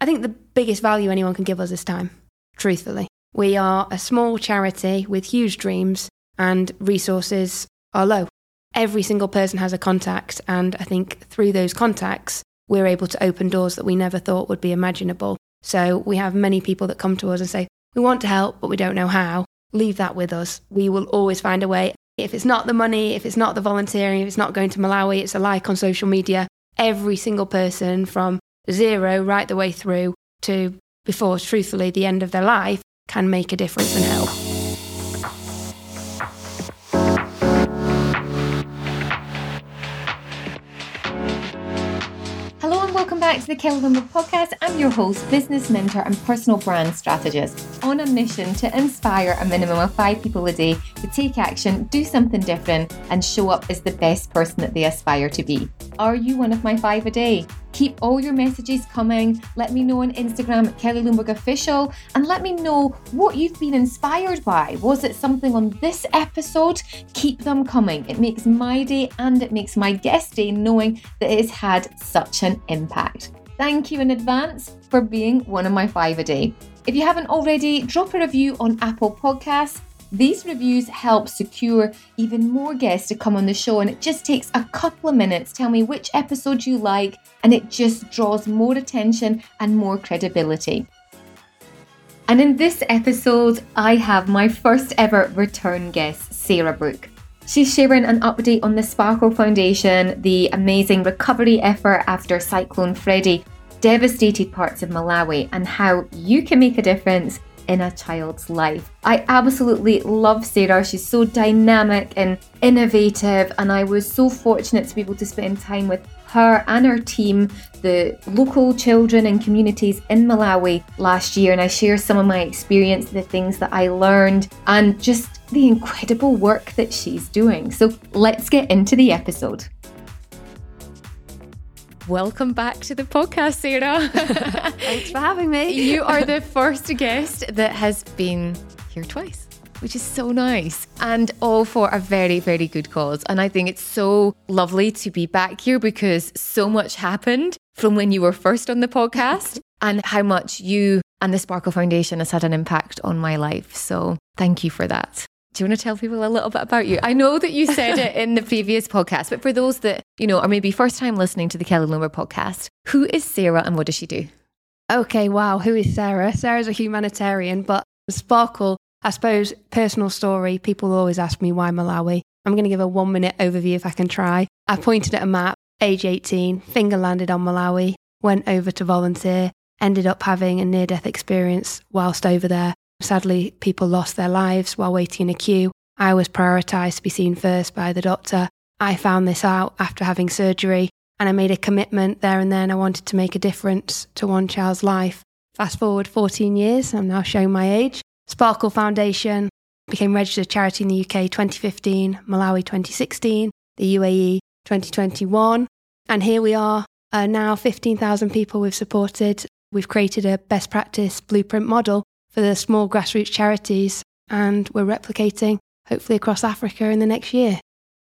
I think the biggest value anyone can give us is time, truthfully. We are a small charity with huge dreams and resources are low. Every single person has a contact, and I think through those contacts, we're able to open doors that we never thought would be imaginable. So we have many people that come to us and say, We want to help, but we don't know how. Leave that with us. We will always find a way. If it's not the money, if it's not the volunteering, if it's not going to Malawi, it's a like on social media. Every single person from zero right the way through to before, truthfully, the end of their life can make a difference and help. Hello and welcome back to the Kelly Lundberg podcast. I'm your host, business mentor, and personal brand strategist on a mission to inspire a minimum of five people a day to take action, do something different, and show up as the best person that they aspire to be. Are you one of my five a day? Keep all your messages coming. Let me know on Instagram at Kelly Lundberg Official and let me know what you've been inspired by. Was it something on this episode? Keep them coming. It makes my day and it makes my guest day knowing that it has had such an impact. Thank you in advance for being one of my five a day. If you haven't already, drop a review on Apple Podcasts these reviews help secure even more guests to come on the show, and it just takes a couple of minutes. Tell me which episode you like, and it just draws more attention and more credibility. And in this episode, I have my first ever return guest, Sarah Brook. She's sharing an update on the Sparkle Foundation, the amazing recovery effort after Cyclone Freddy devastated parts of Malawi, and how you can make a difference in a child's life. I absolutely love Sarah. She's so dynamic and innovative, and I was so fortunate to be able to spend time with her and her team, the local children and communities in Malawi last year. And I share some of my experience, the things that I learned, and just the incredible work that she's doing. So let's get into the episode. Welcome back to the podcast, Sarah. Thanks for having me. you are the first guest that has been here twice, which is so nice. And all for a very, very good cause. And I think it's so lovely to be back here because so much happened from when you were first on the podcast and how much you and the Sparkle Foundation has had an impact on my life. So thank you for that do you want to tell people a little bit about you? I know that you said it in the previous podcast, but for those that, you know, are maybe first time listening to the Kelly Lundberg podcast, who is Sarah and what does she do? Okay, wow. Who is Sarah? Sarah's a humanitarian, but Sparkle, I suppose, personal story. People always ask me why Malawi. I'm going to give a one minute overview if I can try. I pointed at a map, age 18, finger landed on Malawi, went over to volunteer, ended up having a near death experience whilst over there. Sadly, people lost their lives while waiting in a queue. I was prioritised to be seen first by the doctor. I found this out after having surgery and I made a commitment there and then. I wanted to make a difference to one child's life. Fast forward 14 years, I'm now showing my age. Sparkle Foundation became registered charity in the UK 2015, Malawi 2016, the UAE 2021. And here we are, uh, now 15,000 people we've supported. We've created a best practice blueprint model for the small grassroots charities, and we're replicating hopefully across Africa in the next year.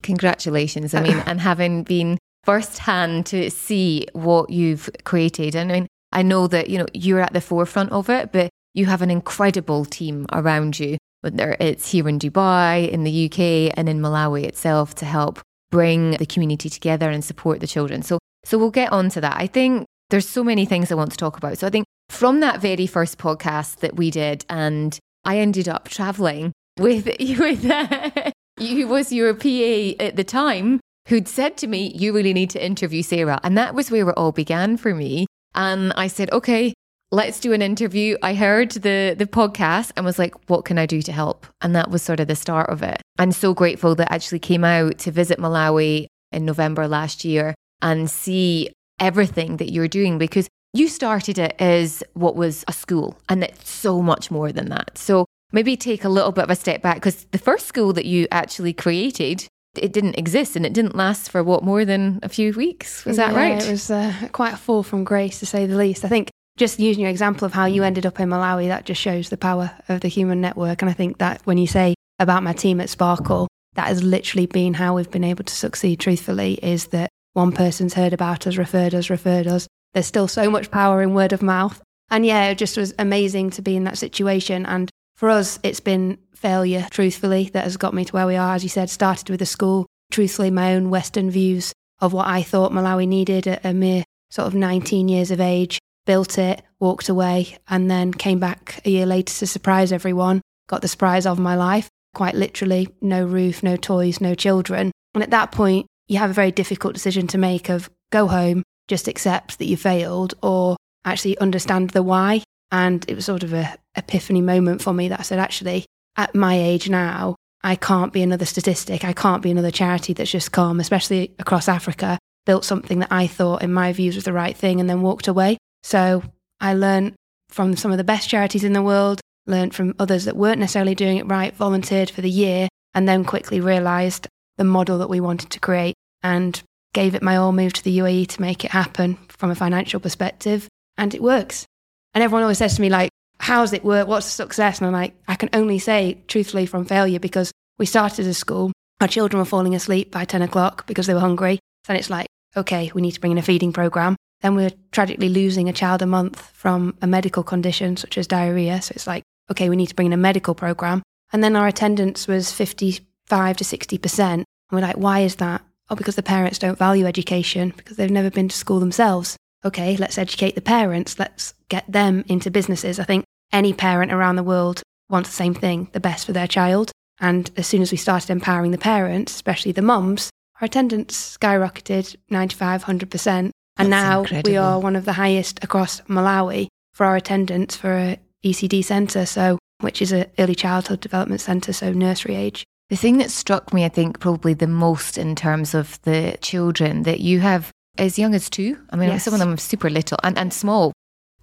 Congratulations. I mean, and having been firsthand to see what you've created. And I mean, I know that, you know, you're at the forefront of it, but you have an incredible team around you, whether it's here in Dubai, in the UK, and in Malawi itself to help bring the community together and support the children. So so we'll get on to that. I think there's so many things I want to talk about. So I think from that very first podcast that we did, and I ended up traveling with you with uh, who was your PA at the time, who'd said to me, "You really need to interview Sarah," and that was where it all began for me. And I said, "Okay." Let's do an interview. I heard the the podcast and was like, what can I do to help? And that was sort of the start of it. I'm so grateful that I actually came out to visit Malawi in November last year and see everything that you're doing because you started it as what was a school, and it's so much more than that. So maybe take a little bit of a step back because the first school that you actually created it didn't exist and it didn't last for what more than a few weeks. Was that yeah, right? it was uh, quite a fall from grace to say the least. I think just using your example of how you ended up in malawi that just shows the power of the human network. And i think that when you say about my team at sparkle that has literally been how we've been able to succeed truthfully is that one person's heard about us referred us referred us there's still so much power in word of mouth. And yeah, it just was amazing to be in that situation. And for us, it's been failure, truthfully, that has got me to where we are. As you said, started with the school, truthfully, my own Western views of what I thought Malawi needed at a mere sort of 19 years of age, built it, walked away, and then came back a year later to surprise everyone. Got the surprise of my life, quite literally no roof, no toys, no children. And at that point, you have a very difficult decision to make of go home, just accept that you failed, or actually understand the why. And it was sort of a epiphany moment for me that I said, actually, at my age now, I can't be another statistic. I can't be another charity that's just come, especially across Africa, built something that I thought, in my views, was the right thing and then walked away. So I learned from some of the best charities in the world, learned from others that weren't necessarily doing it right, volunteered for the year, and then quickly realized the model that we wanted to create and gave it my all, moved to the UAE to make it happen from a financial perspective. And it works. And everyone always says to me, like, how's it work? What's the success? And I'm like, I can only say truthfully from failure because we started a school. Our children were falling asleep by 10 o'clock because they were hungry. Then it's like, okay, we need to bring in a feeding program. Then we're tragically losing a child a month from a medical condition such as diarrhea. So it's like, okay, we need to bring in a medical program. And then our attendance was 55 to 60%. And we're like, why is that? Oh, because the parents don't value education because they've never been to school themselves. Okay, let's educate the parents. Let's get them into businesses. I think any parent around the world wants the same thing, the best for their child. And as soon as we started empowering the parents, especially the mums, our attendance skyrocketed 95, 100%. And That's now incredible. we are one of the highest across Malawi for our attendance for a ECD centre, so which is a early childhood development centre, so nursery age. The thing that struck me, I think, probably the most in terms of the children that you have as young as two. I mean, Yes. some of them are super little and, and small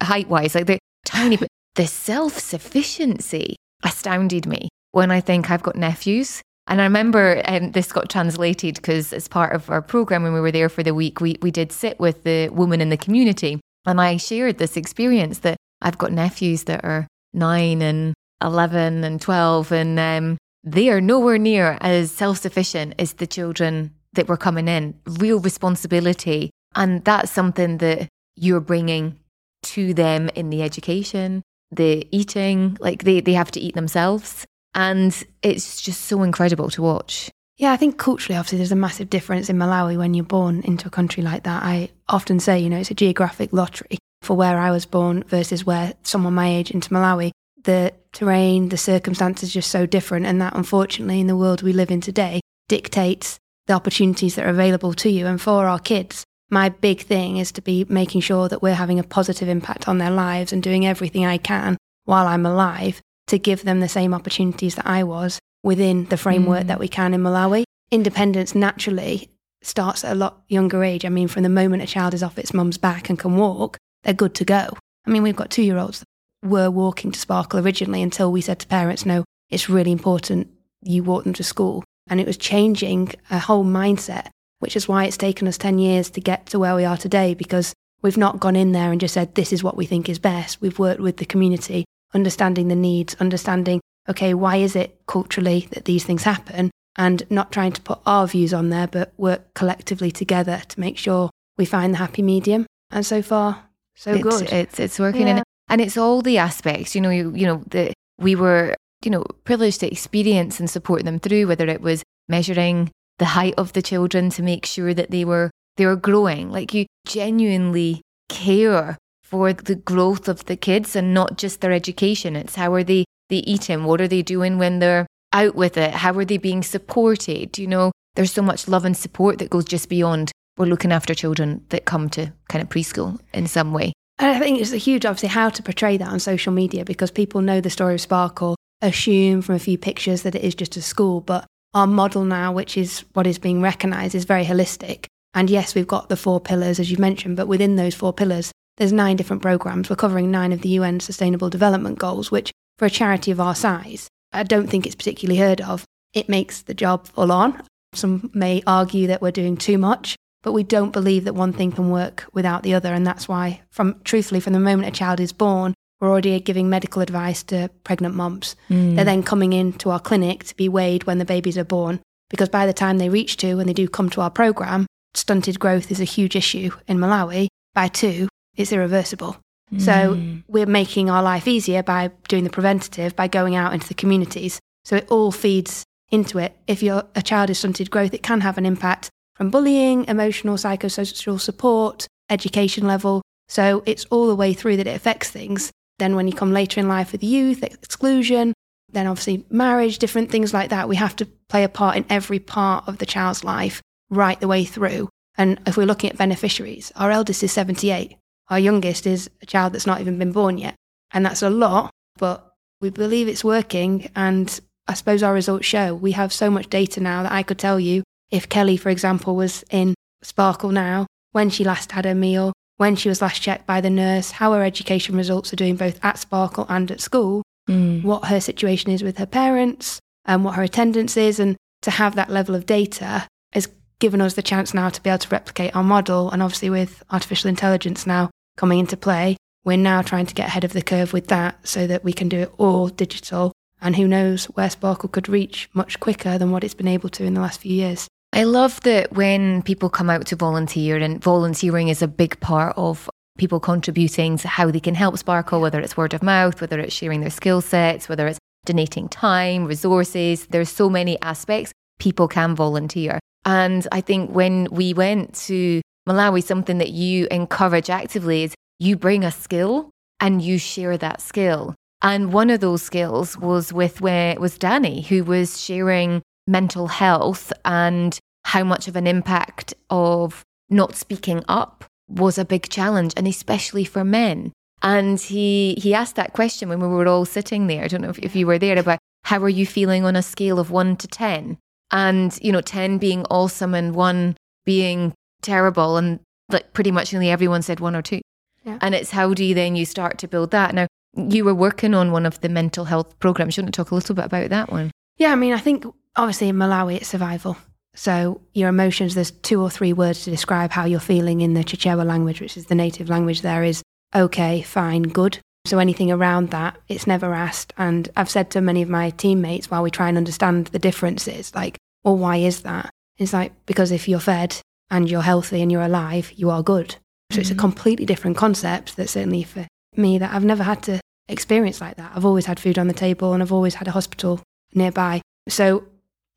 height wise, like they're tiny, but the self sufficiency astounded me when I think I've got nephews. And I remember um, this got translated because as part of our program, when we were there for the week, we, we did sit with the woman in the community. And I shared this experience that I've got nephews that are nine and 11 and 12, and um, they are nowhere near as self sufficient as the children that were coming in. Real responsibility. And that's something that you're bringing to them in the education, the eating, like they, they have to eat themselves. And it's just so incredible to watch. Yeah, I think culturally, obviously, there's a massive difference in Malawi when you're born into a country like that. I often say, you know, it's a geographic lottery for where I was born versus where someone my age into Malawi. The terrain, the circumstances are just so different. And that, unfortunately, in the world we live in today, dictates the opportunities that are available to you. And for our kids, my big thing is to be making sure that we're having a positive impact on their lives and doing everything I can while I'm alive to give them the same opportunities that I was within the framework Mm. that we can in Malawi. Independence naturally starts at a lot younger age. I mean, from the moment a child is off its mum's back and can walk, they're good to go. I mean, we've got two year olds were walking to Sparkle originally until we said to parents, no, it's really important you walk them to school. And it was changing a whole mindset, which is why it's taken us 10 years to get to where we are today because we've not gone in there and just said, this is what we think is best. We've worked with the community, understanding the needs, understanding, okay, why is it culturally that these things happen? And not trying to put our views on there, but work collectively together to make sure we find the happy medium. And so far, so it's, good. It's it's working Yeah. and and it's all the aspects. You know, you you know that we were you know privileged to experience and support them through. Whether it was measuring the height of the children to make sure that they were they were growing. Like you genuinely care for the growth of the kids and not just their education. It's how are they they eating? What are they doing when they're out with it? How are they being supported? You know, there's so much love and support that goes just beyond we're looking after children that come to kind of preschool in some way. And I think it's a huge, obviously, how to portray that on social media because people know the story of Sparkle, assume from a few pictures that it is just a school. But our model now, which is what is being recognised, is very holistic. And yes, we've got the four pillars, as you mentioned, but within those four pillars, there's nine different programs. We're covering nine of the UN Sustainable Development Goals, which for a charity of our size, I don't think it's particularly heard of. It makes the job full on. Some may argue that we're doing too much, but we don't believe that one thing can work without the other. And that's why, from truthfully, from the moment a child is born, we're already giving medical advice to pregnant mums. Mm. They're then coming into our clinic to be weighed when the babies are born, because by the time they reach two and they do come to our program, stunted growth is a huge issue in Malawi. By two, it's irreversible. So mm. we're making our life easier by doing the preventative, by going out into the communities. So it all feeds into it. If a child is stunted growth, it can have an impact from bullying, emotional, psychosocial support, education level. So it's all the way through that it affects things. Then when you come later in life with youth, exclusion, then obviously marriage, different things like that, we have to play a part in every part of the child's life right the way through. And if we're looking at beneficiaries, our eldest is 78. Our youngest is a child that's not even been born yet. And that's a lot, but we believe it's working. And I suppose our results show we have so much data now that I could tell you if Kelly, for example, was in Sparkle now, when she last had her meal, when she was last checked by the nurse, how her education results are doing both at Sparkle and at school, mm. what her situation is with her parents, and what her attendance is. And to have that level of data has given us the chance now to be able to replicate our model. And obviously, with artificial intelligence now coming into play, we're now trying to get ahead of the curve with that so that we can do it all digital. And who knows where Sparkle could reach much quicker than what it's been able to in the last few years. I love that when people come out to volunteer, and volunteering is a big part of people contributing to how they can help Sparkle, whether it's word of mouth, whether it's sharing their skill sets, whether it's donating time, resources. There's so many aspects people can volunteer. And I think when we went to Malawi, something that you encourage actively is you bring a skill and you share that skill. And one of those skills was with where was Danny, who was sharing mental health and how much of an impact of not speaking up was a big challenge, and especially for men. And he he asked that question when we were all sitting there. I don't know if, if you were there about how are you feeling on a scale of one to ten? And you know, ten being awesome and one being terrible, and like pretty much nearly everyone said one or two. Yeah. And it's how do you then you start to build that? Now you were working on one of the mental health programs. You want to talk a little bit about that one? Yeah, I mean, I think obviously in Malawi it's survival. So your emotions, there's two or three words to describe how you're feeling in the Chichewa language, which is the native language there is okay, fine, good. So anything around that, it's never asked. And I've said to many of my teammates while we try and understand the differences, like, well, why is that? It's like, because if you're fed and you're healthy and you're alive, you are good. So mm-hmm. it's a mm-hmm. completely different concept that certainly for me that I've never had to experience like that. I've always had food on the table and I've always had a hospital nearby. So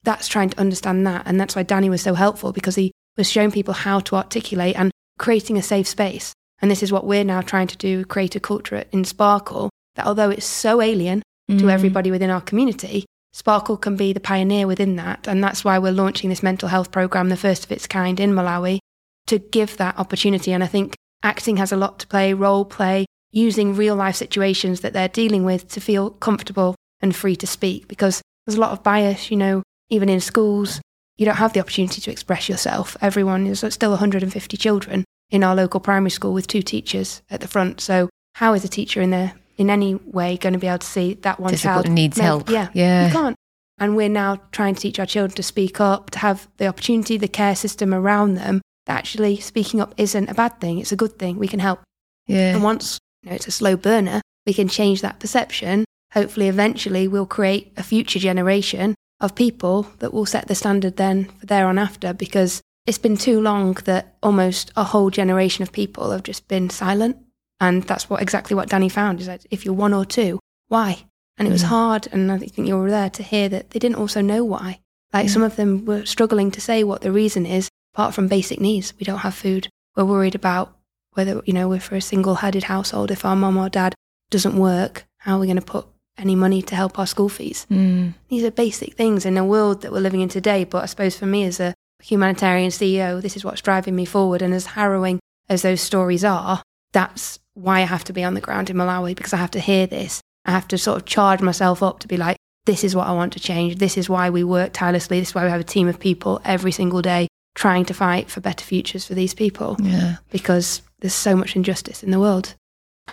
that's trying to understand that. And that's why Danny was so helpful because he was showing people how to articulate and creating a safe space. And this is what we're now trying to do create a culture in Sparkle that although it's so alien mm. to everybody within our community, Sparkle can be the pioneer within that. And that's why we're launching this mental health program, the first of its kind in Malawi, to give that opportunity. And I think acting has a lot to play, role play, using real life situations that they're dealing with to feel comfortable and free to speak because there's a lot of bias, you know, even in schools, you don't have the opportunity to express yourself. Everyone is still 150 children in our local primary school with two teachers at the front. So how is a teacher in there in any way going to be able to see that one Discipline child needs help? Yeah, yeah, you can't. And we're now trying to teach our children to speak up, to have the opportunity, the care system around them. That actually, speaking up isn't a bad thing; it's a good thing. We can help. Yeah. And once you know, it's a slow burner, we can change that perception. Hopefully, eventually, we'll create a future generation of people that will set the standard then for there on after because it's been too long that almost a whole generation of people have just been silent. And that's what exactly what Danny found is that if you're one or two, why? And it was mm. hard. And I think you were there to hear that they didn't also know why. Like mm. some of them were struggling to say what the reason is, apart from basic needs. We don't have food. We're worried about whether, you know, we're for a single headed household. If our mum or dad doesn't work, how are we going to put any money to help our school fees. Mm. These are basic things in the world that we're living in today. But I suppose for me as a humanitarian CEO, this is what's driving me forward. And as harrowing as those stories are, that's why I have to be on the ground in Malawi because I have to hear this. I have to sort of charge myself up to be like, this is what I want to change. This is why we work tirelessly. This is why we have a team of people every single day trying to fight for better futures for these people. Yeah. Because there's so much injustice in the world.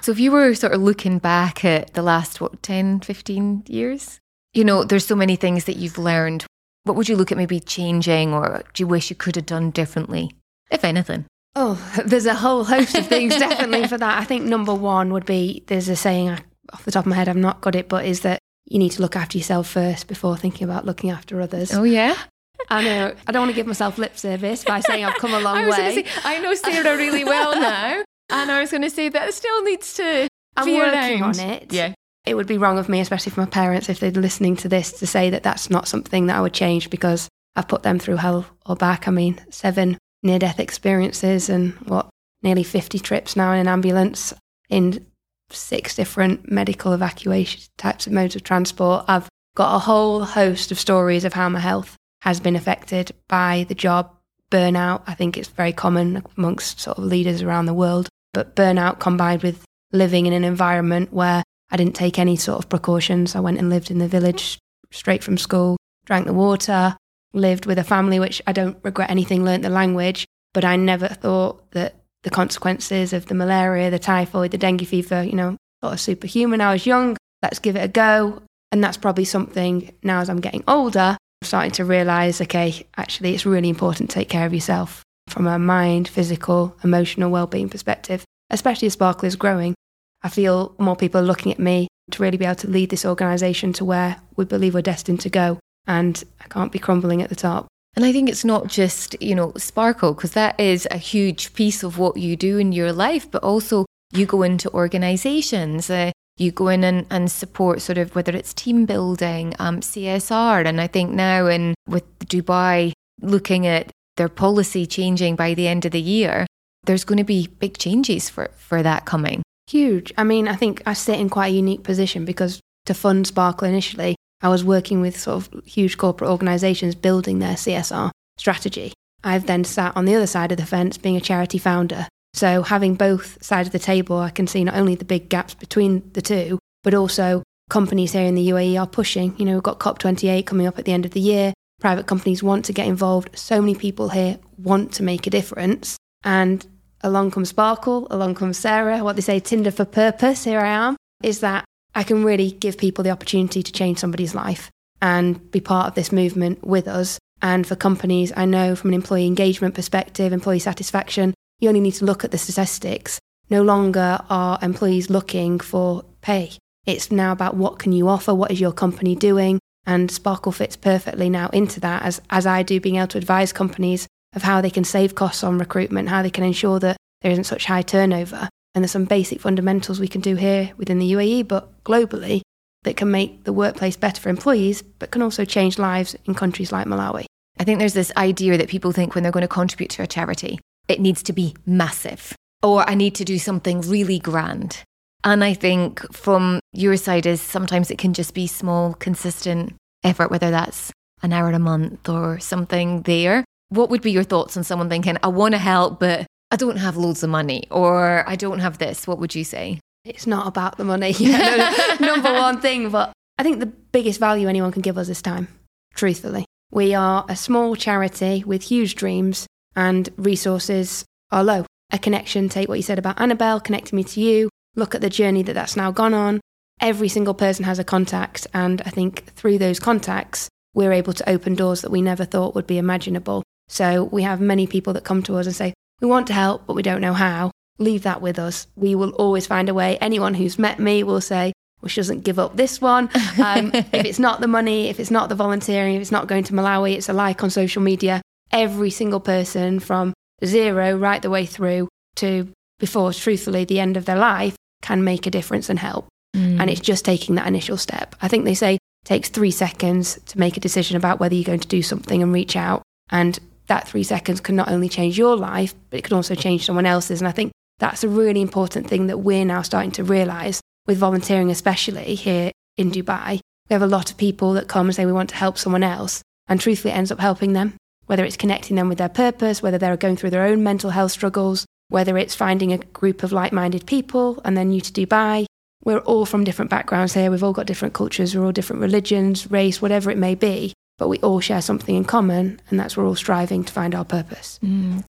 So if you were sort of looking back at the last, what, 10, 15 years, you know, there's so many things that you've learned. What would you look at maybe changing or do you wish you could have done differently, if anything? Oh, there's a whole host of things definitely for that. I think number one would be there's a saying off the top of my head, I've not got it, but is that you need to look after yourself first before thinking about looking after others. Oh, yeah. I know. I don't want to give myself lip service by saying I've come a long I way. Say, I know Sarah really well now. And I was going to say that it still needs to I'm be working around. on it. Yeah. It would be wrong of me, especially for my parents, if they're listening to this, to say that that's not something that I would change because I've put them through hell or back. I mean, seven near death experiences and what, nearly 50 trips now in an ambulance in six different medical evacuation types of modes of transport. I've got a whole host of stories of how my health has been affected by the job. Burnout, I think it's very common amongst sort of leaders around the world, but burnout combined with living in an environment where I didn't take any sort of precautions. I went and lived in the village straight from school, drank the water, lived with a family which I don't regret anything, learnt the language, but I never thought that the consequences of the malaria, the typhoid, the dengue fever, you know, sort of superhuman. I was young, let's give it a go. And that's probably something now as I'm getting older, I'm starting to realize okay, actually, it's really important to take care of yourself from a mind, physical, emotional well being perspective, especially as Sparkle is growing. I feel more people are looking at me to really be able to lead this organization to where we believe we're destined to go. And I can't be crumbling at the top. And I think it's not just, you know, Sparkle, because that is a huge piece of what you do in your life, but also you go into organizations, uh, you go in and, and support sort of whether it's team building, um, CSR. And I think now in with Dubai looking at their policy changing by the end of the year, there's going to be big changes for, for that coming. Huge. I mean, I think I sit in quite a unique position because to fund Sparkle initially, I was working with sort of huge corporate organizations building their CSR strategy. I've then sat on the other side of the fence being a charity founder. So, having both sides of the table, I can see not only the big gaps between the two, but also companies here in the UAE are pushing. You know, we've got COP28 coming up at the end of the year. Private companies want to get involved. So many people here want to make a difference. And along comes Sparkle, along comes Sarah, what they say, Tinder for purpose. Here I am. Is that I can really give people the opportunity to change somebody's life and be part of this movement with us. And for companies, I know from an employee engagement perspective, employee satisfaction, you only need to look at the statistics. No longer are employees looking for pay. It's now about what can you offer, what is your company doing, and Sparkle fits perfectly now into that as as I do being able to advise companies of how they can save costs on recruitment, how they can ensure that there isn't such high turnover. And there's some basic fundamentals we can do here within the UAE, but globally, that can make the workplace better for employees, but can also change lives in countries like Malawi. I think there's this idea that people think when they're going to contribute to a charity, it needs to be massive or I need to do something really grand. And I think from your side is sometimes it can just be small, consistent effort, whether that's an hour a month or something there. What would be your thoughts on someone thinking, I want to help, but I don't have loads of money or I don't have this? What would you say? It's not about the money, number one thing, but I think the biggest value anyone can give us is time, truthfully. We are a small charity with huge dreams and resources are low. A connection, take what you said about Annabelle, connecting me to you, look at the journey that that's now gone on. Every single person has a contact, and I think through those contacts, we're able to open doors that we never thought would be imaginable. So we have many people that come to us and say, We want to help, but we don't know how. Leave that with us. We will always find a way. Anyone who's met me will say, well, she doesn't give up this one. Um, if it's not the money, if it's not the volunteering, if it's not going to Malawi, it's a like on social media. Every single person from zero right the way through to before, truthfully, the end of their life can make a difference and help. Mm. And it's just taking that initial step. I think they say it takes three seconds to make a decision about whether you're going to do something and reach out. And that three seconds can not only change your life, but it can also change someone else's. And I think that's a really important thing that we're now starting to realize with volunteering, especially here in Dubai. We have a lot of people that come and say we want to help someone else, and truthfully, it ends up helping them, whether it's connecting them with their purpose, whether they're going through their own mental health struggles, whether it's finding a group of like minded people and then new to Dubai. We're all from different backgrounds here. We've all got different cultures. We're all different religions, race, whatever it may be. But we all share something in common, and that's we're all striving to find our purpose. Mm.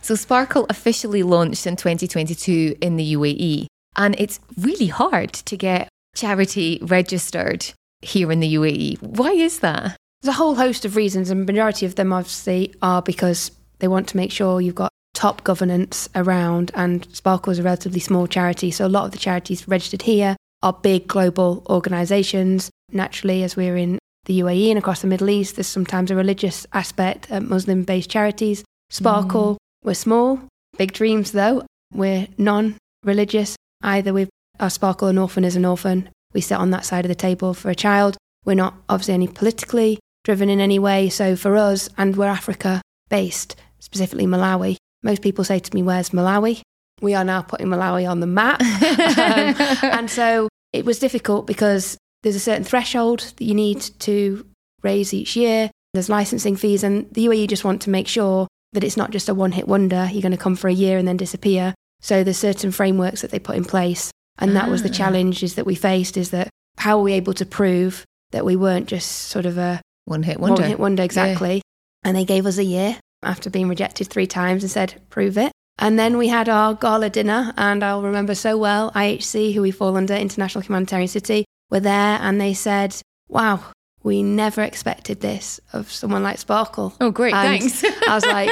So, Sparkle officially launched in 2022 in the UAE. And it's really hard to get charity registered here in the UAE. Why is that? There's a whole host of reasons, and majority of them obviously are because they want to make sure you've got top governance around. And Sparkle is a relatively small charity, so a lot of the charities registered here are big global organisations. Naturally, as we're in the UAE and across the Middle East, there's sometimes a religious aspect, Muslim based charities. Sparkle, mm. we're small, big dreams though. We're non religious. Either we our Sparkle an orphan is an orphan. We sit on that side of the table for a child. We're not obviously any politically driven in any way. So for us, and we're Africa based, specifically Malawi. Most people say to me, Where's Malawi? We are now putting Malawi on the map. um, and so it was difficult because there's a certain threshold that you need to raise each year. There's licensing fees, and the UAE just want to make sure that it's not just a one hit wonder. You're going to come for a year and then disappear. So there's certain frameworks that they put in place. And that was the Ah. challenges that we faced is that how are we able to prove that we weren't just sort of a One hit wonder. one hit wonder exactly. And they gave us a year after being rejected three times and said, prove it. And then we had our gala dinner, and I'll remember so well IHC, who we fall under, International Humanitarian City, were there and they said, Wow, we never expected this of someone like Sparkle. Oh, great. And Thanks. I was like,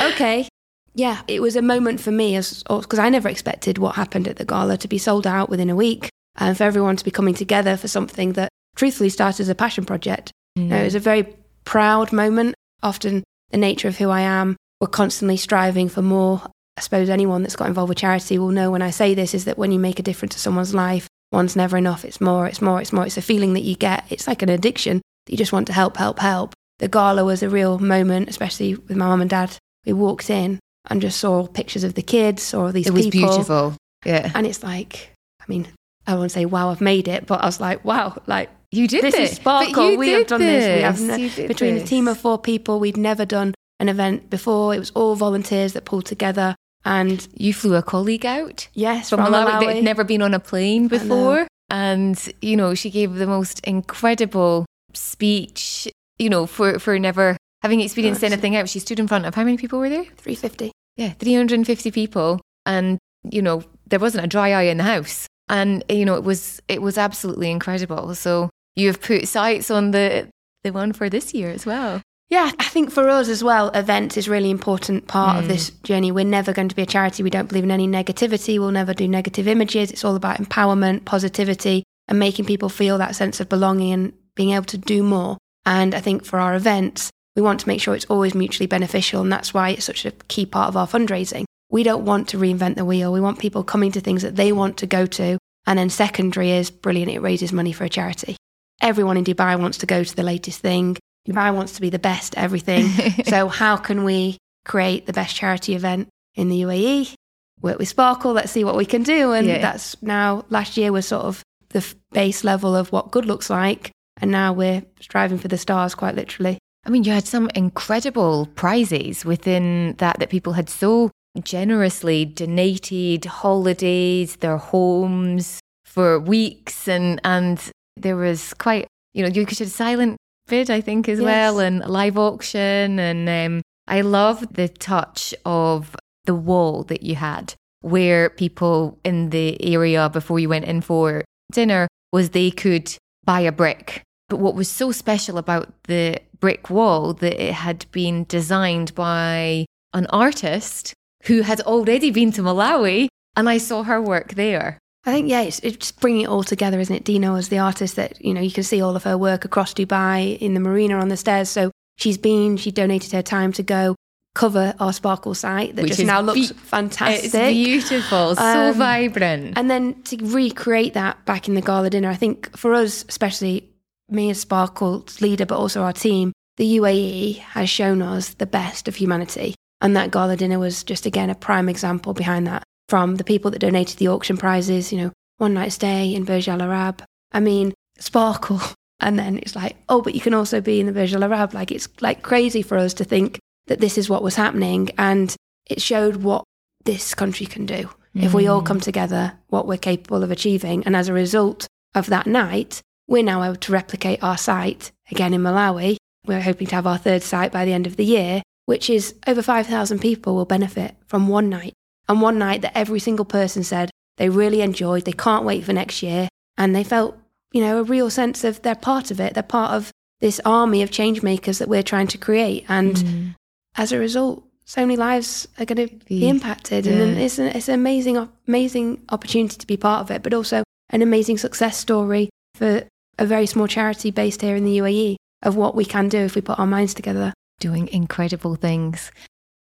okay. Yeah, it was a moment for me as because I never expected what happened at the gala to be sold out within a week and for everyone to be coming together for something that truthfully started as a passion project. You know, mm-hmm. it was a very proud moment. Often the nature of who I am, we're constantly striving for more. I suppose anyone that's got involved with charity will know when I say this is that when you make a difference to someone's life, one's never enough. It's more, it's more, it's more. It's a feeling that you get. It's like an addiction that you just want to help, help, help. The gala was a real moment, especially with my mum and dad. We walked in and just saw pictures of the kids, saw these people. it was people. beautiful. Yeah. And it's like, I mean, I won't say, wow, I've made it, but I was like, wow, like You did this it. is Sparkle. We have done this. We have this. You did between a team of four people, we'd never done an event before. It was all volunteers that pulled together. And You flew a colleague out yes, from from Malawi, Malawi. that had never been on a plane before. And, you know, she gave the most incredible speech, you know, for, for never having experienced anything else. She stood in front of how many people were there? 350. Yeah, 350 people. And, you know, there wasn't a dry eye in the house. And, you know, it was it was absolutely incredible. So you have put sights on the the one for this year as well. Yeah, I think for us as well, events is really important part Mm. of this journey. We're never going to be a charity. We don't believe in any negativity. We'll never do negative images. It's all about empowerment, positivity, and making people feel that sense of belonging and being able to do more. And I think for our events, we want to make sure it's always mutually beneficial. And that's why it's such a key part of our fundraising. We don't want to reinvent the wheel. We want people coming to things that they want to go to. And then secondary is brilliant. It raises money for a charity. Everyone in Dubai wants to go to the latest thing. Dubai wants to be the best everything. so how can we create the best charity event in the UAE? Work with Sparkle. Let's see what we can do. And Yeah. that's now last year was sort of the f- base level of what good looks like, and now we're striving for the stars, quite literally. I mean, you had some incredible prizes within that that people had so generously donated holidays, their homes for weeks, and and there was quite you know you could have silent bid I think as Yes. well and live auction and um, I love the touch of the wall that you had where people in the area before you went in for dinner was they could buy a brick. But what was so special about the brick wall that it had been designed by an artist who had already been to Malawi and I saw her work there. I think yeah, it's, it's just bringing it all together, isn't it? Dino as the artist that you know you can see all of her work across Dubai in the marina on the stairs. So she's been, she donated her time to go cover our Sparkle site that Which just now looks be- fantastic. It's beautiful, so Um, vibrant. And then to recreate that back in the gala dinner, I think for us, especially me as Sparkle's leader, but also our team, the UAE has shown us the best of humanity. And that gala dinner was just, again, a prime example behind that. From the people that donated the auction prizes, you know, one night stay in Burj Al Arab. I mean, Sparkle. And then it's like, oh, but you can also be in the Burj Al Arab. Like, it's like crazy for us to think that this is what was happening. And it showed what this country can do if we all mm. come together, what we're capable of achieving. And as a result of that night, we're now able to replicate our site again in Malawi. We're hoping to have our third site by the end of the year, which is over 5,000 people will benefit from one night. And one night that every single person said they really enjoyed, they can't wait for next year. And they felt, you know, a real sense of they're part of it. They're part of this army of change makers that we're trying to create. And Mm. as a result, so many lives are going to be Be- impacted, and it's an, it's an amazing, amazing opportunity to be part of it, but also an amazing success story for a very small charity based here in the UAE of what we can do if we put our minds together. doing incredible things.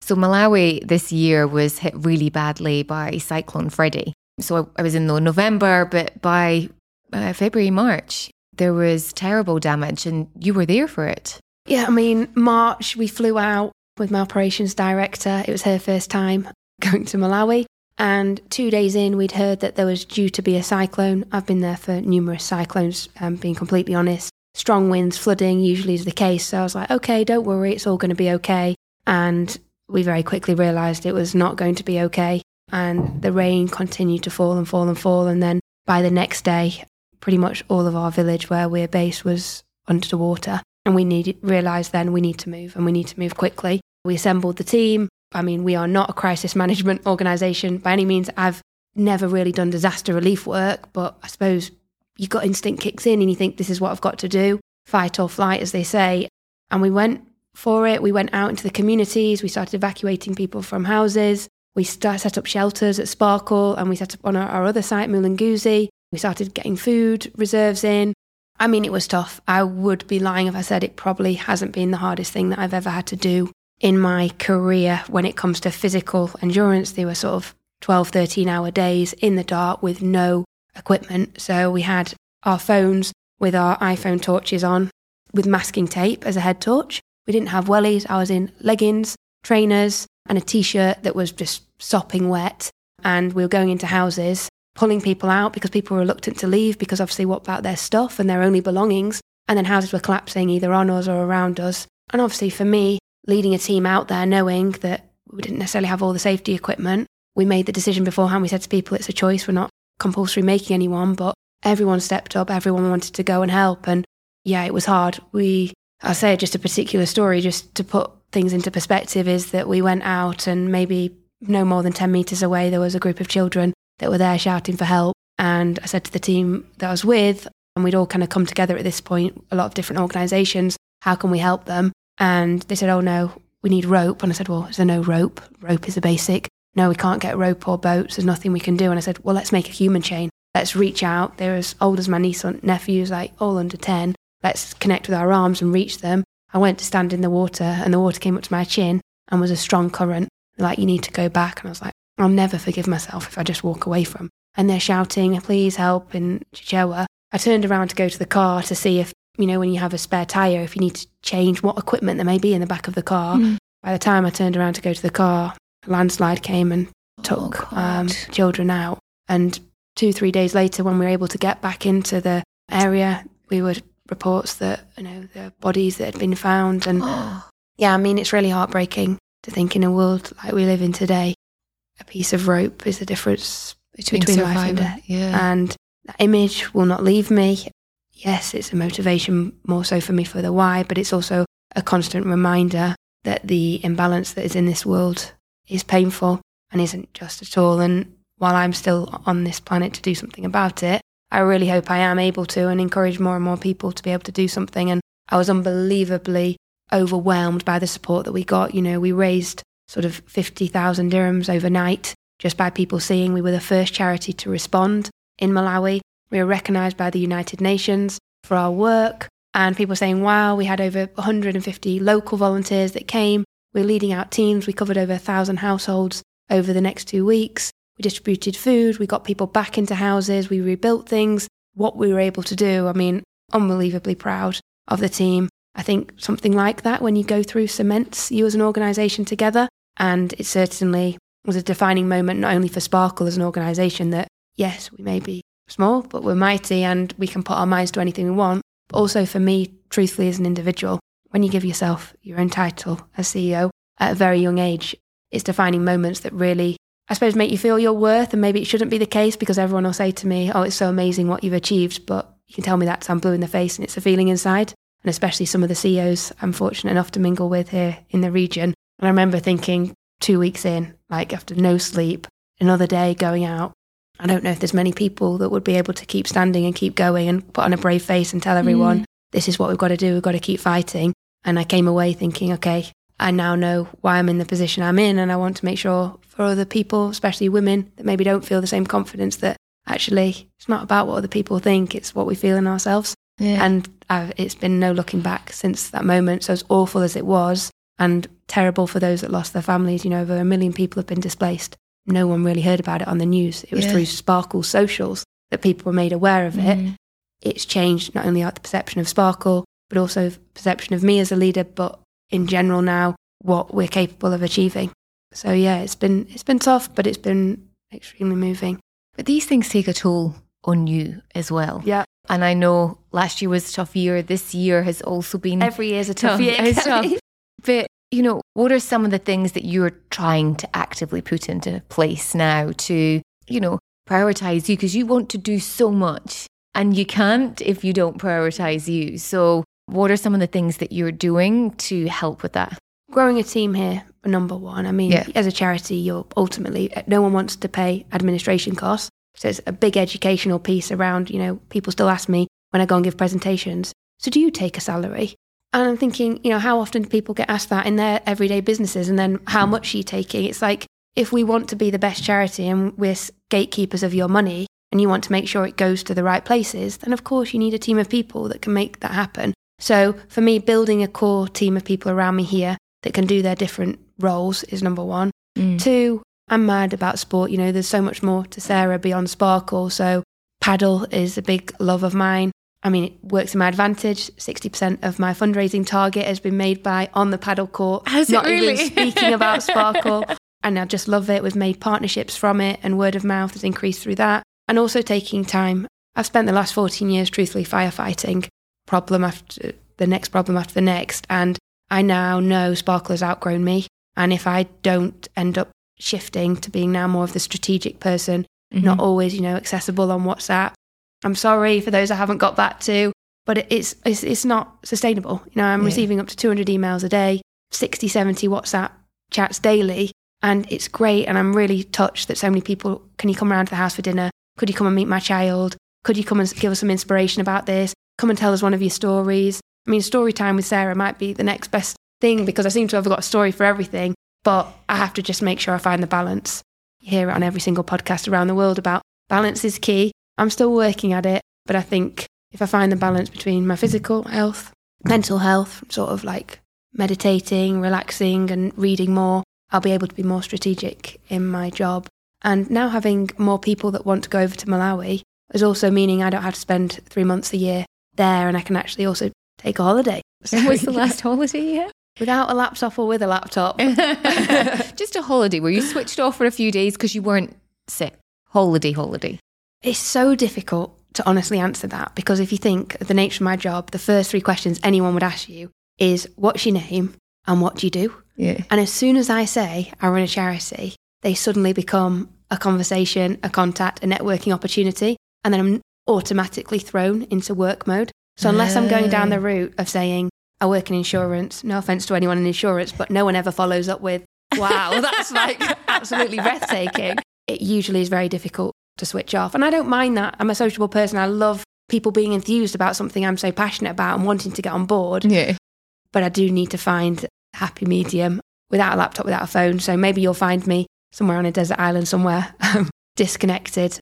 So Malawi this year was hit really badly by Cyclone Freddy. So I, was in November, but by uh, February, March, there was terrible damage, and you were there for it. Yeah, I mean, March, we flew out with my operations director. It was her first time going to Malawi. And two days in, we'd heard that there was due to be a cyclone. I've been there for numerous cyclones, um, being completely honest. Strong winds, flooding usually is the case. So I was like, okay, don't worry, it's all going to be okay. And we very quickly realised it was not going to be okay. And the rain continued to fall and fall and fall. And then by the next day, pretty much all of our village where we're based was under water. And we needed, realised then we need to move and we need to move quickly. We assembled the team. I mean, we are not a crisis management organisation by any means. I've never really done disaster relief work, but I suppose you got instinct kicks in and you think this is what I've got to do, fight or flight, as they say. And we went for it. We went out into the communities. We started evacuating people from houses. We start, set up shelters at Sparkle and we set up on our, our other site, Mulunguzi. We started getting food reserves in. I mean, it was tough. I would be lying if I said it probably hasn't been the hardest thing that I've ever had to do in my career when it comes to physical endurance. They were sort of 12, 13 hour days in the dark with no equipment. So we had our phones with our iPhone torches on with masking tape as a head torch. We didn't have wellies. I was in leggings, trainers, and a t shirt that was just sopping wet. And we were going into houses, pulling people out because people were reluctant to leave because obviously, what about their stuff and their only belongings? And then houses were collapsing either on us or around us. And obviously, for me, leading a team out there, knowing that we didn't necessarily have all the safety equipment, we made the decision beforehand. We said to people, it's a choice. We're not compulsory making anyone, but everyone stepped up. Everyone wanted to go and help. And yeah, it was hard. We, I say just a particular story, just to put things into perspective, is that we went out and maybe no more than 10 meters away, there was a group of children that were there shouting for help. And I said to the team that I was with, and we'd all kind of come together at this point, a lot of different organizations, how can we help them? And they said, oh no, we need rope. And I said, well, is there no rope? Rope is a basic. No, we can't get rope or boats. There's nothing we can do. And I said, well, let's make a human chain. Let's reach out. They're as old as my niece and nephews, like all under 10. Let's connect with our arms and reach them. I went to stand in the water and the water came up to my chin and was a strong current. Like, you need to go back. And I was like, I'll never forgive myself if I just walk away from. And they're shouting, please help in Chichewa. I turned around to go to the car to see if, you know, when you have a spare tyre, if you need to change what equipment there may be in the back of the car. Mm. By the time I turned around to go to the car, a landslide came and took oh, um, children out. And two, three days later, when we were able to get back into the area, we were reports that, you know, the bodies that had been found. And yeah, I mean, it's really heartbreaking to think in a world like we live in today, a piece of rope is the difference between, between life and death. Yeah. And that image will not leave me. Yes, it's a motivation more so for me for the why, but it's also a constant reminder that the imbalance that is in this world is painful and isn't just at all. And while I'm still on this planet to do something about it, I really hope I am able to and encourage more and more people to be able to do something. And I was unbelievably overwhelmed by the support that we got. You know, we raised sort of 50,000 dirhams overnight just by people seeing we were the first charity to respond in Malawi. We were recognised by the United Nations for our work, and people saying, wow, we had over 150 local volunteers that came. We we're leading out teams. We covered over thousand households over the next two weeks. We distributed food. We got people back into houses. We rebuilt things. What we were able to do, I mean, unbelievably proud of the team. I think something like that, when you go through, cements you as an organisation together. And it certainly was a defining moment, not only for Sparkle as an organisation, that yes, we may be small, but we're mighty and we can put our minds to anything we want. But also for me, truthfully, as an individual, when you give yourself your own title as CEO at a very young age, it's defining moments that really, I suppose, make you feel your worth. And maybe it shouldn't be the case because everyone will say to me, oh, it's so amazing what you've achieved. But you can tell me that I'm blue in the face and it's a feeling inside and especially some of the CEOs I'm fortunate enough to mingle with here in the region. And I remember thinking two weeks in, like after no sleep, another day going out. I don't know if there's many people that would be able to keep standing and keep going and put on a brave face and tell everyone, mm. this is what we've got to do, we've got to keep fighting. And I came away thinking, okay, I now know why I'm in the position I'm in. And I want to make sure for other people, especially women, that maybe don't feel the same confidence that actually it's not about what other people think, it's what we feel in ourselves. Yeah. And I've, it's been no looking back since that moment. So as awful as it was, and terrible for those that lost their families. You know, over a million people have been displaced. No one really heard about it on the news. It was Yeah. through Sparkle socials that people were made aware of it. Mm. It's changed not only the perception of Sparkle, but also perception of me as a leader, but in general now what we're capable of achieving. So yeah, it's been it's been tough, but it's been extremely moving. But these things take a toll on you as well. Yeah, And I know last year was a tough year. This year has also been every year's a tough tough. year. Tough. But, you know, what are some of the things that you're trying to actively put into place now to, you know, prioritize you? Because you want to do so much and you can't if you don't prioritize you. So, what are some of the things that you're doing to help with that? growing a team here number one. I mean Yeah. as a charity you're ultimately uh, no one wants to pay administration costs. So it's a big educational piece around you know people still ask me when i go and give presentations so do you take a salary? And i'm thinking you know how often do people get asked that in their everyday businesses? And then how much are you taking? It's like if we want to be the best charity and we're gatekeepers of your money and you want to make sure it goes to the right places then of course you need a team of people that can make that happen so for me building a core team of people around me here that can do their different roles is number one. Mm. Two, I'm mad about sport. You know, there's so much more to Sarah beyond Sparkle. So paddle is a big love of mine. I mean, it works in my advantage. 60% of my fundraising target has been made by on the paddle court. Has not really? even speaking about Sparkle. and I just love it. We've made partnerships from it and word of mouth has increased through that. And also taking time. I've spent the last 14 years truthfully firefighting problem after the next problem after the next. And I now know Sparkle has outgrown me. And if I don't end up shifting to being now more of the strategic person, mm-hmm. not always, you know, accessible on WhatsApp, I'm sorry for those I haven't got back to, but it's, it's, it's not sustainable. You know, I'm Yeah. receiving up to 200 emails a day, 60, 70 WhatsApp chats daily. And it's great. And I'm really touched that so many people can you come around to the house for dinner? Could you come and meet my child? Could you come and give us some inspiration about this? Come and tell us one of your stories. I mean, story time with Sarah might be the next best thing because I seem to have got a story for everything, but I have to just make sure I find the balance. You hear it on every single podcast around the world about balance is key. I'm still working at it, but I think if I find the balance between my physical health, mental health, sort of like meditating, relaxing, and reading more, I'll be able to be more strategic in my job. And now having more people that want to go over to Malawi is also meaning I don't have to spend three months a year there and I can actually also take a holiday. When was the last holiday you had? Without a laptop or with a laptop. Just a holiday where you switched off for a few days because you weren't sick. Holiday, holiday. It's so difficult to honestly answer that because if you think of the nature of my job, the first three questions anyone would ask you is what's your name and what do you do? Yeah. And as soon as I say I run a charity, they suddenly become a conversation, a contact, a networking opportunity. And then I'm automatically thrown into work mode. So unless I'm going down the route of saying I work in insurance, no offense to anyone in insurance, but no one ever follows up with, wow, that's like absolutely breathtaking. It usually is very difficult to switch off. And I don't mind that. I'm a sociable person. I love people being enthused about something I'm so passionate about and wanting to get on board Yeah. but I do need to find a happy medium without a laptop, without a phone. So maybe you'll find me somewhere on a desert island somewhere, um, disconnected,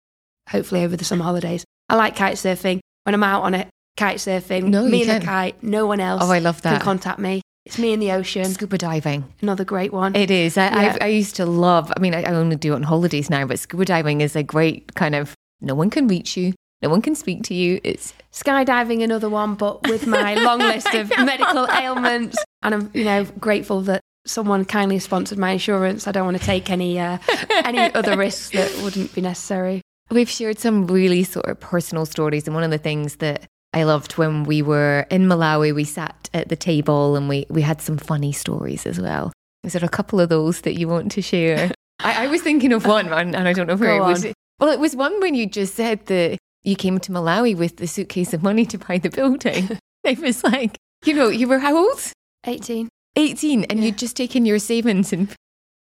hopefully over the summer holidays. I like kite surfing. When I'm out on a kite surfing, No, me and the kite, no one else Oh, I love that. can contact me. It's me in the ocean, Scuba diving. another great one. It is. I, Yeah. I, I used to love, I mean, I, I only do it on holidays now, but scuba diving is a great kind of, no one can reach you. No one can speak to you. It's Skydiving, another one, but with my long list of medical ailments. And I'm, you know, grateful that someone kindly sponsored my insurance. I don't want to take any uh, any other risks that wouldn't be necessary. We've shared some really sort of personal stories. And one of the things that I loved when we were in Malawi, we sat at the table and we, we had some funny stories as well. Is there a couple of those that you want to share? I, I was thinking of one, and, and I don't know where Go it was. on. Well, it was one when you just said that you came to Malawi with the suitcase of money to buy the building. it was like, you know, you were how old? 18. 18, and Yeah. you'd just taken your savings and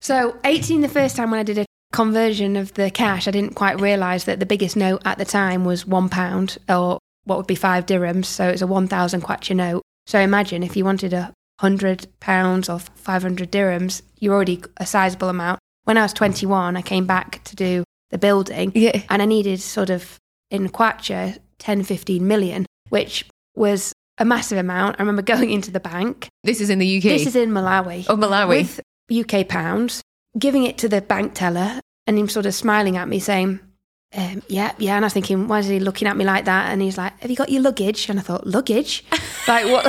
So 18 the first time when I did a conversion of the cash, I didn't quite realise that the biggest note at the time was one pound or what would be five dirhams. So it's a 1,000 kwacha note. So imagine if you wanted a hundred pounds or 500 dirhams, you're already a sizable amount. When I was 21, I came back to do the building yeah. and I needed sort of in kwacha 10, 15 million, which was a massive amount. I remember going into the bank. This is in the UK. This is in Malawi. oh, Malawi. With UK pounds, giving it to the bank teller and him sort of smiling at me saying, um, yeah, yeah. And I was thinking, why is he looking at me like that? And he's like, have you got your luggage? And I thought, luggage? like, what,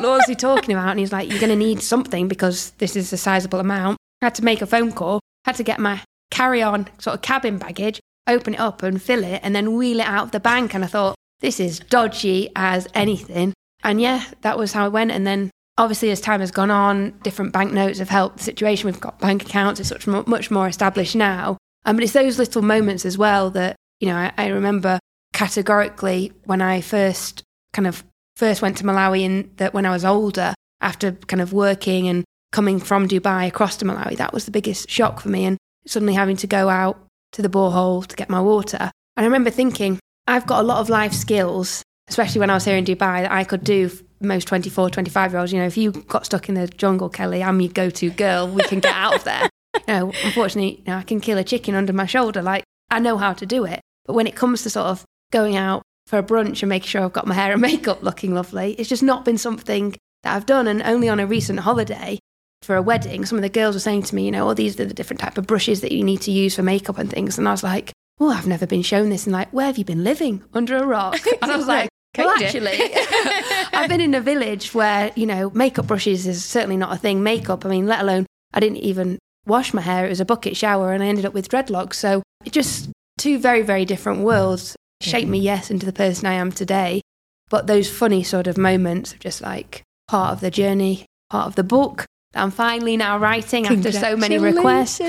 was he talking about? And he's like, you're going to need something because this is a sizable amount. I had to make a phone call, had to get my carry on sort of cabin baggage, open it up and fill it, and then wheel it out of the bank. And I thought, this is dodgy as anything. And yeah, that was how it went. And then obviously, as time has gone on, different banknotes have helped the situation. We've got bank accounts, it's such much more established now. Um, but it's those little moments as well that, you know, I, I remember categorically when I first kind of first went to Malawi and that when I was older, after kind of working and coming from Dubai across to Malawi, that was the biggest shock for me. And suddenly having to go out to the borehole to get my water. And I remember thinking, I've got a lot of life skills, especially when I was here in Dubai, that I could do most 24, 25 year olds. You know, if you got stuck in the jungle, Kelly, I'm your go to girl. We can get out of there. Know, unfortunately, you know, I can kill a chicken under my shoulder. Like, I know how to do it. But when it comes to sort of going out for a brunch and making sure I've got my hair and makeup looking lovely, it's just not been something that I've done. And only on a recent holiday for a wedding, some of the girls were saying to me, you know, oh, these are the different type of brushes that you need to use for makeup and things. And I was like, oh, I've never been shown this. And like, where have you been living? Under a rock? And I was like, well, actually, I've been in a village where, you know, makeup brushes is certainly not a thing. Makeup, I mean, let alone, I didn't even wash my hair. It was a bucket shower and I ended up with dreadlocks. So it just two very, very different worlds shaped me, mm. yes, into the person I am today. But those funny sort of moments of just like part of the journey, part of the book that I'm finally now writing after so many requests.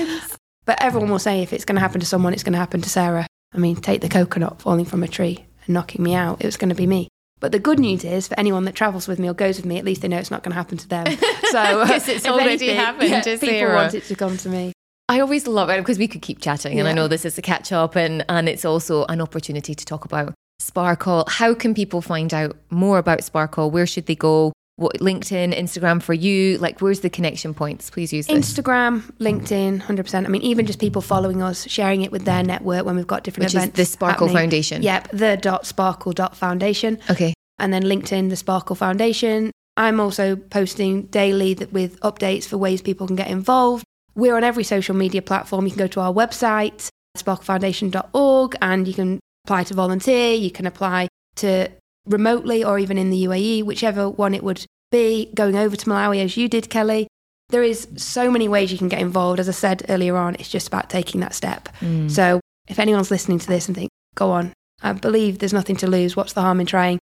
But everyone will say if it's going to happen to someone, it's going to happen to Sarah. I mean, take the coconut falling from a tree and knocking me out. It was going to be me. But the good news is, for anyone that travels with me or goes with me, at least they know it's not going to happen to them. So because it's already anything, happened yeah, people want it to come to me. I always love it because we could keep chatting, and I know this is a catch up, and and it's also an opportunity to talk about Sparkle. How can people find out more about Sparkle? Where should they go? What LinkedIn, Instagram for you? Like, where's the connection points? Please use this. Instagram, LinkedIn, hundred percent. I mean, even just people following us, sharing it with their network when we've got different Which events. Is the Sparkle happening. Foundation. Yep, the dot sparkle dot foundation. Okay. And then LinkedIn, the Sparkle Foundation. I'm also posting daily with updates for ways people can get involved. We're on every social media platform. You can go to our website, sparklefoundation.org, and you can apply to volunteer. You can apply to remotely or even in the UAE, whichever one it would be, going over to Malawi as you did, Kelly. There is so many ways you can get involved. As I said earlier on, it's just about taking that step. Mm. So if anyone's listening to this and think, go on, I believe there's nothing to lose. What's the harm in trying?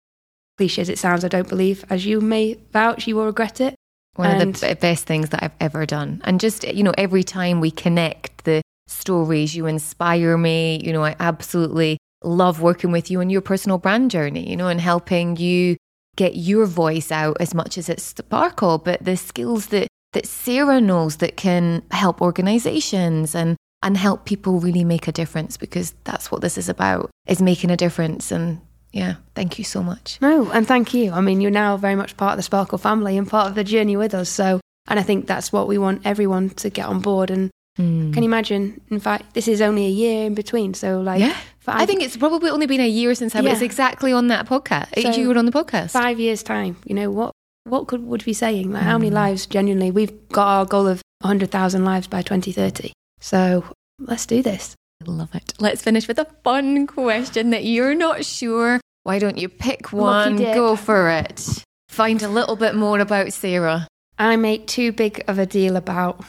Cliche as it sounds, I don't believe, as you may vouch, you will regret it. One And- of the b- best things that I've ever done. And just, you know, every time we connect the stories, you inspire me. You know, I absolutely love working with you on your personal brand journey, you know, and helping you get your voice out as much as it's sparkle, but the skills that, that Sarah knows that can help organizations and and help people really make a difference because that's what this is about is making a difference and yeah thank you so much No, and thank you. I mean, you're now very much part of the Sparkle family and part of the journey with us. So, and I think that's what we want everyone to get on board. And Mm. can you imagine? In fact, this is only a year in between. So, like, Yeah. five, I think it's probably only been a year since I was Yeah. exactly on that podcast. So- you were on the podcast. five years' time, you know, what what could would we be saying? Like, how many Mm. lives genuinely? We've got our goal of 100,000 lives by 2030. So, let's do this. I love it. Let's finish with a fun question that you're not sure. Why don't you pick one? Go for it. Find a little bit more about Sarah. I make too big of a deal about.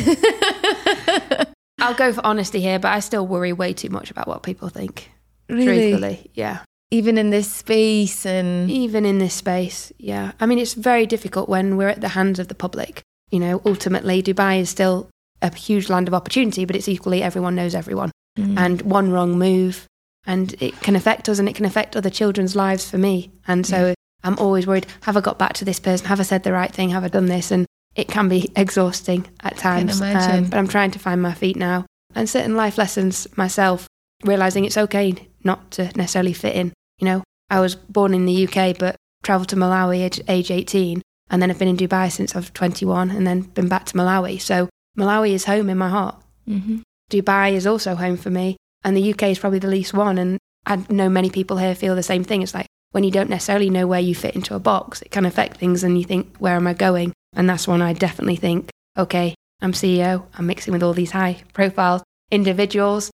I'll go for honesty here, but I still worry way too much about what people think. Truthfully, yeah. Even in this space and even in this space yeah. I mean it's very difficult when we're at the hands of the public. You know ultimately dubai is still a huge land of opportunity but it's equally everyone knows everyone. Mm. and one wrong move and it can affect us and it can affect other children's lives for me. And so i'm always worried have i got back to this person? Have i said the right thing? Have i done this? And it can be exhausting at times Um, but i'm trying to find my feet now and certain life lessons myself realizing it's okay not to necessarily fit in you know, I was born in the UK but travelled to Malawi at age 18 and then I've been in Dubai since I was 21 and then been back to Malawi. So Malawi is home in my heart. Mhm. Dubai is also home for me and the UK is probably the least one and I know many people here feel the same thing. It's like, when you don't necessarily know where you fit into a box, it can affect things and you think, where am I going? And that's when I definitely think, okay, I'm CEO, I'm mixing with all these high profile individuals,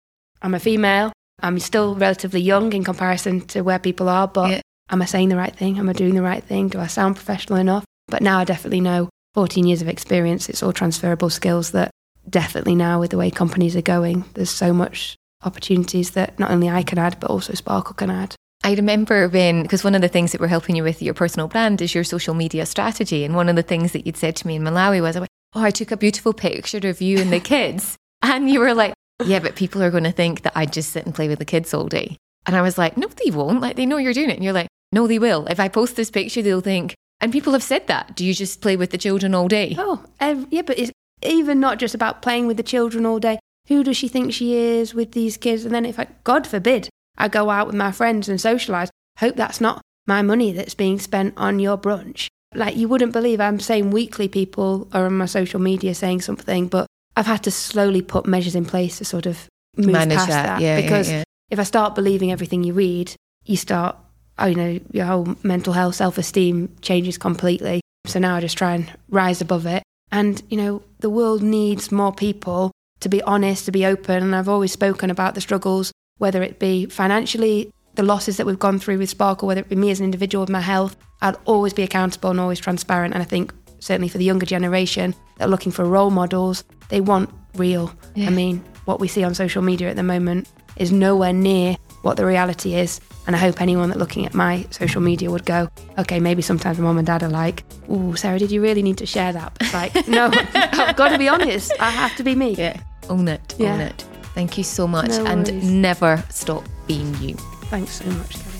I'm a female, I'm still relatively young in comparison to where people are, but yeah. am I saying the right thing? Am I doing the right thing? Do I sound professional enough? But now I definitely know 14 years of experience, it's all transferable skills that definitely now with the way companies are going, there's so much opportunities that not only I can add, but also Sparkle can add. I remember when, because one of the things that we're helping you with your personal brand is your social media strategy. And one of the things that you'd said to me in Malawi was, Oh, I took a beautiful picture of you and the kids. and you were like, Yeah, but people are going to think that I just sit and play with the kids all day. And I was like, No, they won't. Like, they know you're doing it. And you're like, No, they will. If I post this picture, they'll think, and people have said that. Do you just play with the children all day? Oh, yeah, but it's even not just about playing with the children all day. Who does she think she is with these kids? And then if I, God forbid, I go out with my friends and socialize. Hope that's not my money that's being spent on your brunch. Like you wouldn't believe I'm saying weekly people are on my social media saying something, but I've had to slowly put measures in place to sort of move Manage past that. that yeah, because yeah, yeah. if I start believing everything you read, you start, oh, you know, your whole mental health, self esteem changes completely. So now I just try and rise above it. And, you know, the world needs more people to be honest, to be open. And I've always spoken about the struggles whether it be financially, the losses that we've gone through with Sparkle, whether it be me as an individual with my health, I'll always be accountable and always transparent. And I think certainly for the younger generation that are looking for role models, they want real. Yeah. I mean, what we see on social media at the moment is nowhere near what the reality is. And I hope anyone that looking at my social media would go, okay, maybe sometimes my mom and dad are like, oh, Sarah, did you really need to share that? But like, no, I've got to be honest. I have to be me. Yeah, own it, own yeah. it. Thank you so much no and never stop being you. Thanks so much, Kelly.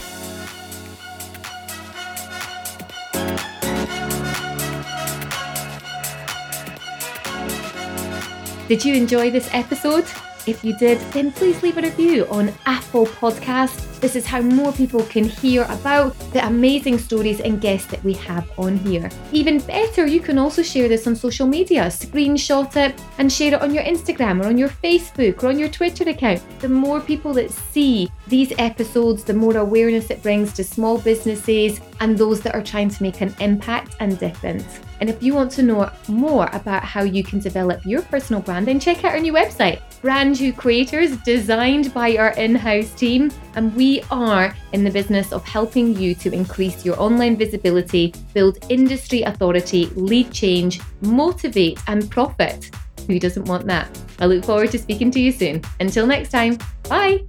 Did you enjoy this episode? If you did, then please leave a review on Apple Podcasts. This is how more people can hear about the amazing stories and guests that we have on here. Even better, you can also share this on social media, screenshot it and share it on your Instagram or on your Facebook or on your Twitter account. The more people that see these episodes, the more awareness it brings to small businesses and those that are trying to make an impact and difference. And if you want to know more about how you can develop your personal brand, then check out our new website, Brand New Creators, designed by our in house team. And we are in the business of helping you to increase your online visibility, build industry authority, lead change, motivate, and profit. Who doesn't want that? I look forward to speaking to you soon. Until next time, bye.